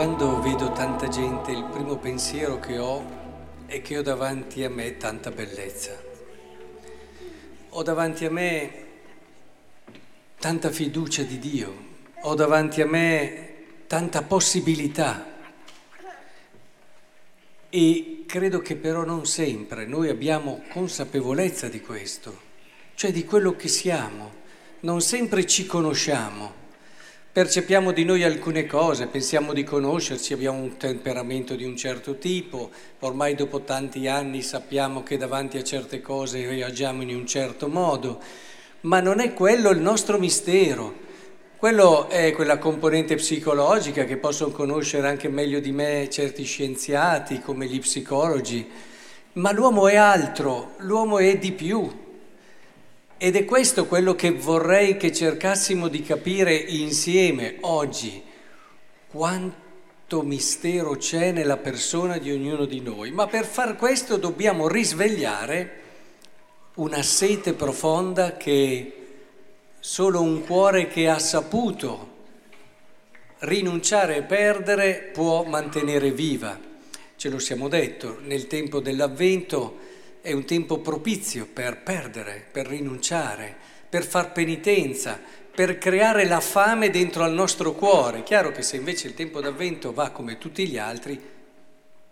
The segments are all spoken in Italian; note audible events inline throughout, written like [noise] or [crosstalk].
quando vedo tanta gente, il primo pensiero che ho è che ho davanti a me tanta bellezza. Ho davanti a me tanta fiducia di Dio, ho davanti a me tanta possibilità. E credo che però non sempre noi abbiamo consapevolezza di questo, cioè di quello che siamo. Non sempre ci conosciamo. Percepiamo di noi alcune cose, pensiamo di conoscerci, abbiamo un temperamento di un certo tipo, ormai dopo tanti anni sappiamo che davanti a certe cose reagiamo in un certo modo, ma non è quello il nostro mistero. Quello è quella componente psicologica che possono conoscere anche meglio di me certi scienziati come gli psicologi, ma l'uomo è altro, l'uomo è di più. Ed è questo quello che vorrei che cercassimo di capire insieme oggi, quanto mistero c'è nella persona di ognuno di noi. Ma per far questo dobbiamo risvegliare una sete profonda che solo un cuore che ha saputo rinunciare e perdere può mantenere viva. Ce lo siamo detto, nel tempo dell'avvento è un tempo propizio per perdere, per rinunciare, per far penitenza, per creare la fame dentro al nostro cuore. Chiaro che se invece il tempo d'avvento va come tutti gli altri,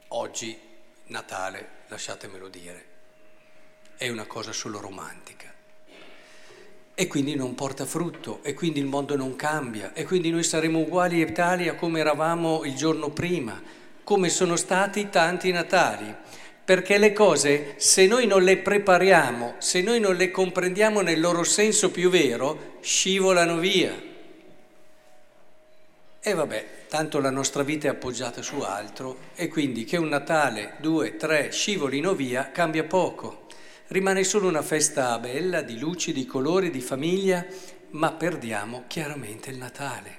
oggi Natale, lasciatemelo dire, è una cosa solo romantica. E quindi non porta frutto, e quindi il mondo non cambia, e quindi noi saremo uguali e tali a come eravamo il giorno prima, come sono stati tanti Natali perché le cose, se noi non le prepariamo, se noi non le comprendiamo nel loro senso più vero, scivolano via. E vabbè, tanto la nostra vita è appoggiata su altro e quindi che un Natale, due, tre scivolino via cambia poco. Rimane solo una festa bella, di luci, di colori, di famiglia, ma perdiamo chiaramente il Natale.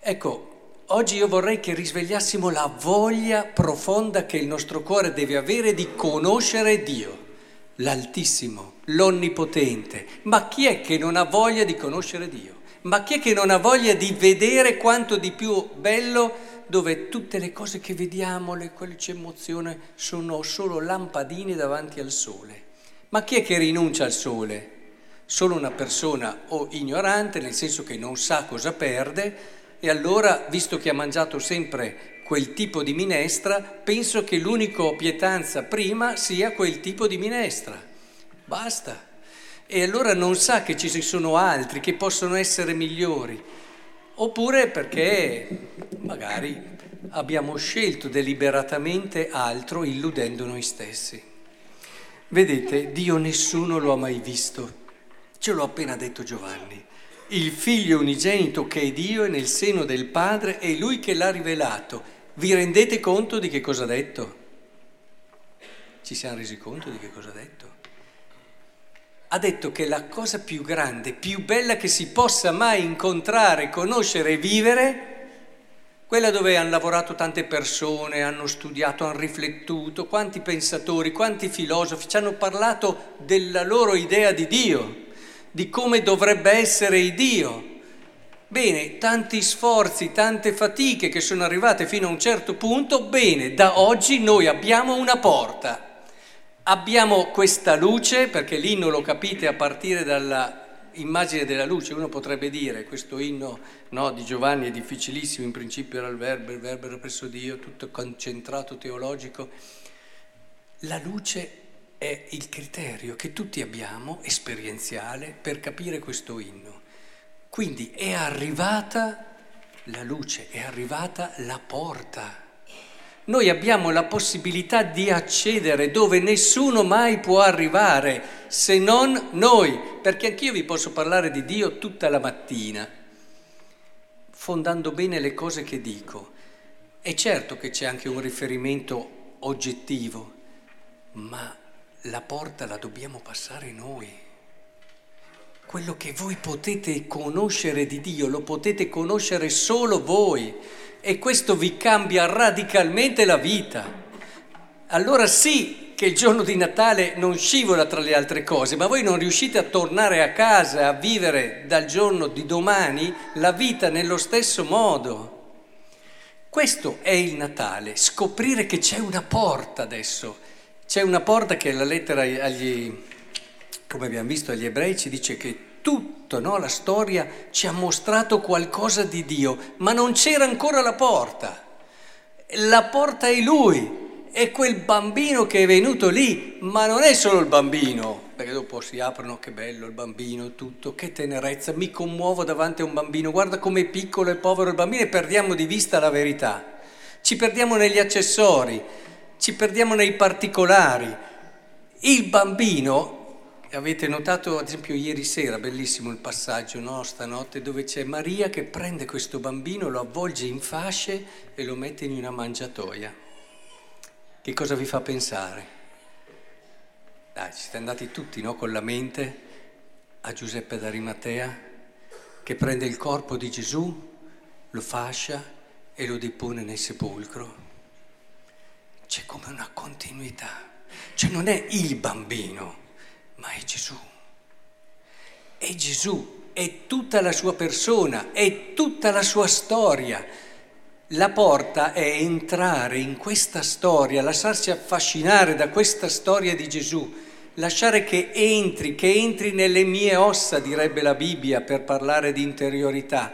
Ecco, Oggi io vorrei che risvegliassimo la voglia profonda che il nostro cuore deve avere di conoscere Dio, l'Altissimo, l'Onnipotente. Ma chi è che non ha voglia di conoscere Dio? Ma chi è che non ha voglia di vedere quanto di più bello dove tutte le cose che vediamo, le quelle ci emozione, sono solo lampadine davanti al sole? Ma chi è che rinuncia al sole? Solo una persona o ignorante, nel senso che non sa cosa perde, e allora, visto che ha mangiato sempre quel tipo di minestra, penso che l'unica pietanza prima sia quel tipo di minestra. Basta. E allora non sa che ci sono altri che possono essere migliori. Oppure perché magari abbiamo scelto deliberatamente altro illudendo noi stessi. Vedete, Dio nessuno lo ha mai visto. Ce l'ho appena detto Giovanni il figlio unigenito che è Dio è nel seno del Padre è lui che l'ha rivelato. Vi rendete conto di che cosa ha detto? Ci siamo resi conto di che cosa ha detto? Ha detto che la cosa più grande, più bella che si possa mai incontrare, conoscere e vivere, quella dove hanno lavorato tante persone, hanno studiato, hanno riflettuto, quanti pensatori, quanti filosofi ci hanno parlato della loro idea di Dio di come dovrebbe essere il Dio. Bene, tanti sforzi, tante fatiche che sono arrivate fino a un certo punto, bene, da oggi noi abbiamo una porta. Abbiamo questa luce, perché l'inno lo capite a partire dalla immagine della luce, uno potrebbe dire, questo inno no, di Giovanni è difficilissimo, in principio era il verbo, il verbo era presso Dio, tutto concentrato teologico. La luce è il criterio che tutti abbiamo, esperienziale, per capire questo inno. Quindi è arrivata la luce, è arrivata la porta. Noi abbiamo la possibilità di accedere dove nessuno mai può arrivare se non noi, perché anch'io vi posso parlare di Dio tutta la mattina, fondando bene le cose che dico. È certo che c'è anche un riferimento oggettivo, ma la porta la dobbiamo passare noi. Quello che voi potete conoscere di Dio lo potete conoscere solo voi e questo vi cambia radicalmente la vita. Allora sì che il giorno di Natale non scivola tra le altre cose, ma voi non riuscite a tornare a casa, a vivere dal giorno di domani la vita nello stesso modo. Questo è il Natale, scoprire che c'è una porta adesso. C'è una porta che la lettera agli, come abbiamo visto agli ebrei, ci dice che tutto, no? la storia ci ha mostrato qualcosa di Dio, ma non c'era ancora la porta. La porta è Lui, è quel bambino che è venuto lì, ma non è solo il bambino, perché dopo si aprono, che bello il bambino, tutto, che tenerezza, mi commuovo davanti a un bambino, guarda com'è piccolo e povero il bambino e perdiamo di vista la verità. Ci perdiamo negli accessori, ci perdiamo nei particolari. Il bambino, avete notato ad esempio ieri sera, bellissimo il passaggio, no, stanotte, dove c'è Maria che prende questo bambino, lo avvolge in fasce e lo mette in una mangiatoia. Che cosa vi fa pensare? Dai, ci siete andati tutti, no, con la mente a Giuseppe d'Arimatea che prende il corpo di Gesù, lo fascia e lo depone nel sepolcro. C'è come una continuità. Cioè non è il bambino, ma è Gesù. È Gesù, è tutta la sua persona, è tutta la sua storia la porta è entrare in questa storia, lasciarsi affascinare da questa storia di Gesù, lasciare che entri, che entri nelle mie ossa, direbbe la Bibbia per parlare di interiorità,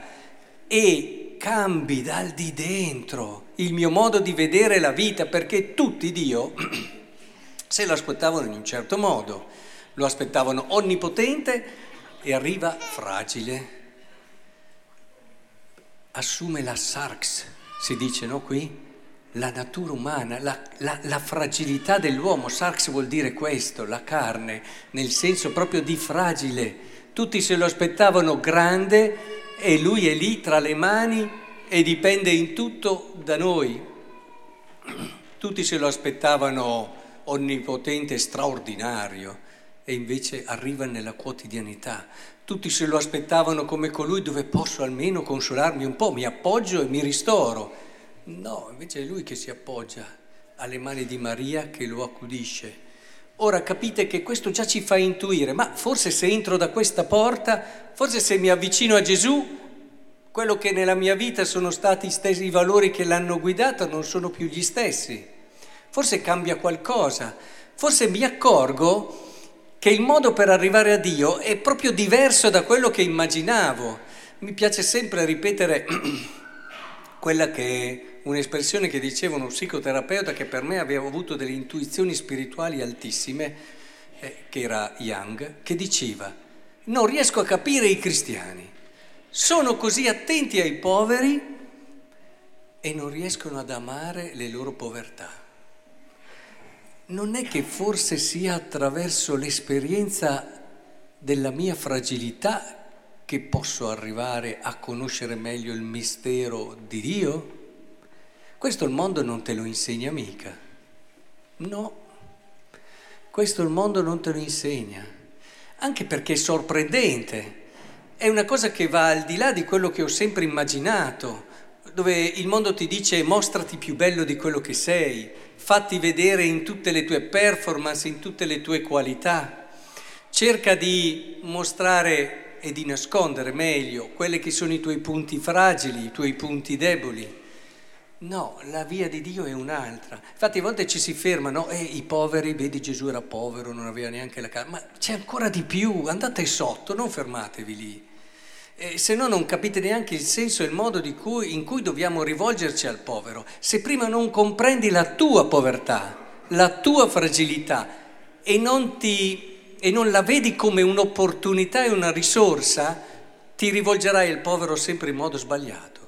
e cambi dal di dentro il mio modo di vedere la vita, perché tutti Dio [clears throat] se lo aspettavano in un certo modo, lo aspettavano onnipotente e arriva fragile, assume la sarx si dice no qui, la natura umana, la, la, la, fragilità dell'uomo, sarx vuol dire questo, la carne, nel senso proprio di fragile. Tutti se lo aspettavano grande e lui è lì tra le mani e dipende in tutto da noi. Tutti se lo aspettavano onnipotente, straordinario e invece arriva nella quotidianità. Tutti se lo aspettavano come colui dove posso almeno consolarmi un po', mi appoggio e mi ristoro. No, invece è lui che si appoggia alle mani di Maria che lo accudisce. Ora capite che questo già ci fa intuire, ma forse se entro da questa porta, forse se mi avvicino a Gesù, quello che nella mia vita sono stati stessi i valori che l'hanno guidata non sono più gli stessi. Forse cambia qualcosa, forse mi accorgo che il modo per arrivare a Dio è proprio diverso da quello che immaginavo. Mi piace sempre ripetere [clears throat] quella che è un'espressione che diceva uno psicoterapeuta che per me aveva avuto delle intuizioni spirituali altissime, eh, che era Young, che diceva, non riesco a capire i cristiani, sono così attenti ai poveri e non riescono ad amare le loro povertà non è che forse sia attraverso l'esperienza della mia fragilità che posso arrivare a conoscere meglio il mistero di Dio? Questo il mondo non te lo insegna mica. No, questo il mondo non te lo insegna, anche perché è sorprendente. È una cosa che va al di là di quello che ho sempre immaginato, dove il mondo ti dice mostrati più bello di quello che sei, fatti vedere in tutte le tue performance, in tutte le tue qualità. Cerca di mostrare e di nascondere meglio quelli che sono i tuoi punti fragili, i tuoi punti deboli. No, la via di Dio è un'altra. Infatti a volte ci si fermano, e i poveri, vedi Gesù era povero, non aveva neanche la casa, ma c'è ancora di più, andate sotto, non fermatevi lì. Eh, se no non capite neanche il senso e il modo cui, in cui dobbiamo rivolgerci al povero. Se prima non comprendi la tua povertà, la tua fragilità e non, ti, e non la vedi come un'opportunità e una risorsa, ti rivolgerai al povero sempre in modo sbagliato.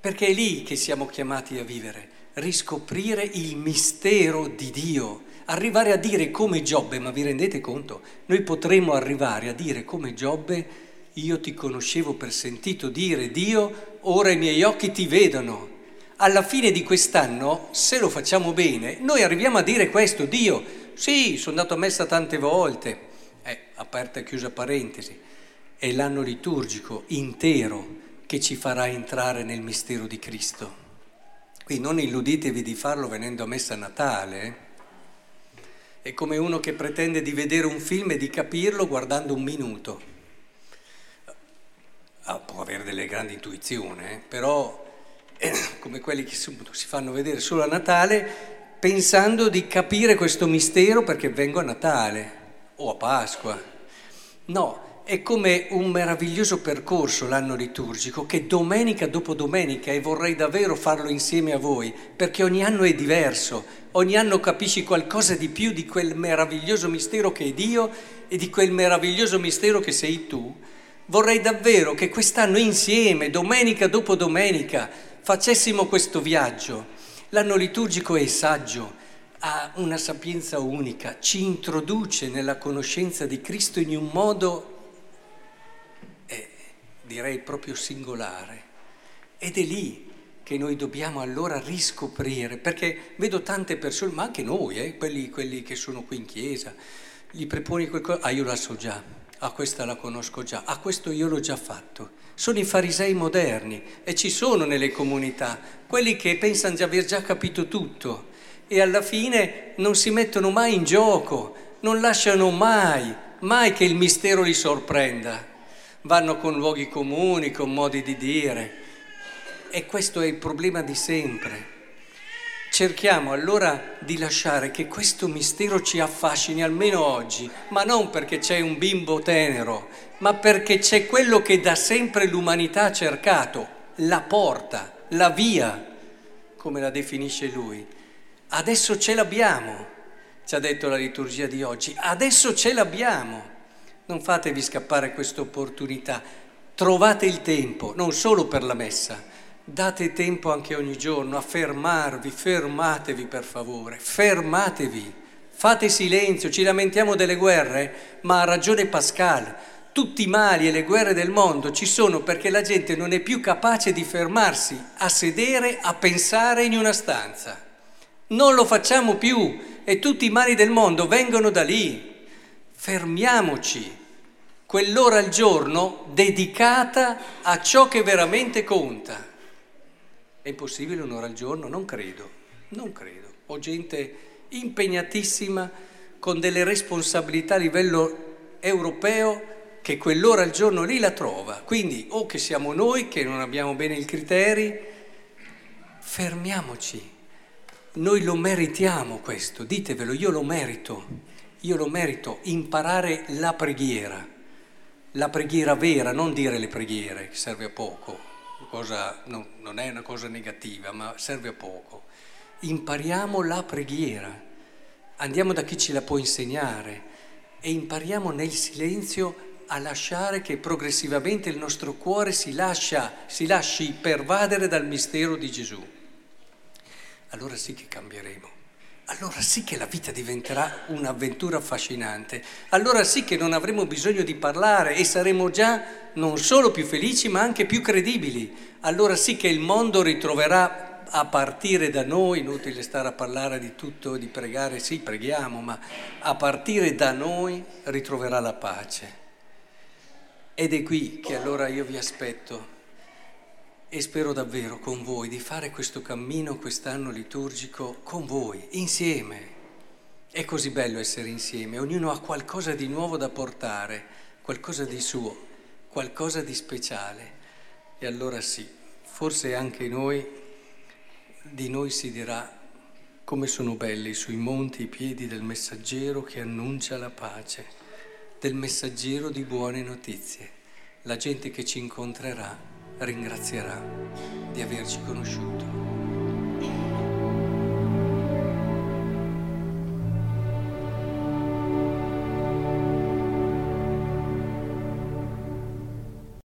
Perché è lì che siamo chiamati a vivere, riscoprire il mistero di Dio, arrivare a dire come Giobbe, ma vi rendete conto? Noi potremmo arrivare a dire come Giobbe, io ti conoscevo per sentito dire Dio, ora i miei occhi ti vedono. Alla fine di quest'anno, se lo facciamo bene, noi arriviamo a dire questo, Dio, sì, sono andato a messa tante volte, eh, aperta e chiusa parentesi, è l'anno liturgico intero che ci farà entrare nel mistero di Cristo. Quindi non illuditevi di farlo venendo a messa a Natale. Eh. È come uno che pretende di vedere un film e di capirlo guardando un minuto. Ah, può avere delle grandi intuizioni, eh? però eh, [clears throat] come quelli che si fanno vedere solo a Natale, pensando di capire questo mistero perché vengo a Natale o a Pasqua. No, è come un meraviglioso percorso l'anno liturgico che domenica dopo domenica, e vorrei davvero farlo insieme a voi, perché ogni anno è diverso, ogni anno capisci qualcosa di più di quel meraviglioso mistero che è Dio e di quel meraviglioso mistero che sei tu. Vorrei davvero che quest'anno insieme, domenica dopo domenica, facessimo questo viaggio. L'anno liturgico è saggio, ha una sapienza unica, ci introduce nella conoscenza di Cristo in un modo direi proprio singolare. Ed è lì che noi dobbiamo allora riscoprire, perché vedo tante persone, ma anche noi, eh, quelli, quelli, che sono qui in chiesa, gli preponi qualcosa, ah io la so già, ah questa la conosco già, ah questo io l'ho già fatto. Sono i farisei moderni e ci sono nelle comunità quelli che pensano di aver già capito tutto e alla fine non si mettono mai in gioco, non lasciano mai, mai che il mistero li sorprenda vanno con luoghi comuni, con modi di dire. E questo è il problema di sempre. Cerchiamo allora di lasciare che questo mistero ci affascini almeno oggi, ma non perché c'è un bimbo tenero, ma perché c'è quello che da sempre l'umanità ha cercato, la porta, la via, come la definisce lui. Adesso ce l'abbiamo, ci ha detto la liturgia di oggi, adesso ce l'abbiamo. Non fatevi scappare questa opportunità. Trovate il tempo, non solo per la messa, date tempo anche ogni giorno a fermarvi, fermatevi per favore, fermatevi, fate silenzio, ci lamentiamo delle guerre, ma ha ragione Pascal, tutti i mali e le guerre del mondo ci sono perché la gente non è più capace di fermarsi a sedere, a pensare in una stanza. Non lo facciamo più e tutti i mali del mondo vengono da lì. Fermiamoci, quell'ora al giorno dedicata a ciò che veramente conta. È impossibile un'ora al giorno? Non credo, non credo. Ho gente impegnatissima con delle responsabilità a livello europeo che quell'ora al giorno lì la trova. Quindi o che siamo noi che non abbiamo bene i criteri, fermiamoci. Noi lo meritiamo questo, ditevelo, io lo merito. Io lo merito, imparare la preghiera, la preghiera vera, non dire le preghiere, che serve a poco, cosa, no, non è una cosa negativa, ma serve a poco. Impariamo la preghiera, andiamo da chi ce la può insegnare e impariamo nel silenzio a lasciare che progressivamente il nostro cuore si, lascia, si lasci pervadere dal mistero di Gesù. Allora sì che cambieremo allora sì che la vita diventerà un'avventura affascinante, allora sì che non avremo bisogno di parlare e saremo già non solo più felici ma anche più credibili, allora sì che il mondo ritroverà a partire da noi, inutile stare a parlare di tutto, di pregare, sì preghiamo, ma a partire da noi ritroverà la pace. Ed è qui che allora io vi aspetto e spero davvero con voi di fare questo cammino quest'anno liturgico con voi, insieme. È così bello essere insieme, ognuno ha qualcosa di nuovo da portare, qualcosa di suo, qualcosa di speciale. E allora sì, forse anche noi, di noi si dirà come sono belli sui monti i piedi del messaggero che annuncia la pace, del messaggero di buone notizie, la gente che ci incontrerà ringrazierà di averci conosciuto.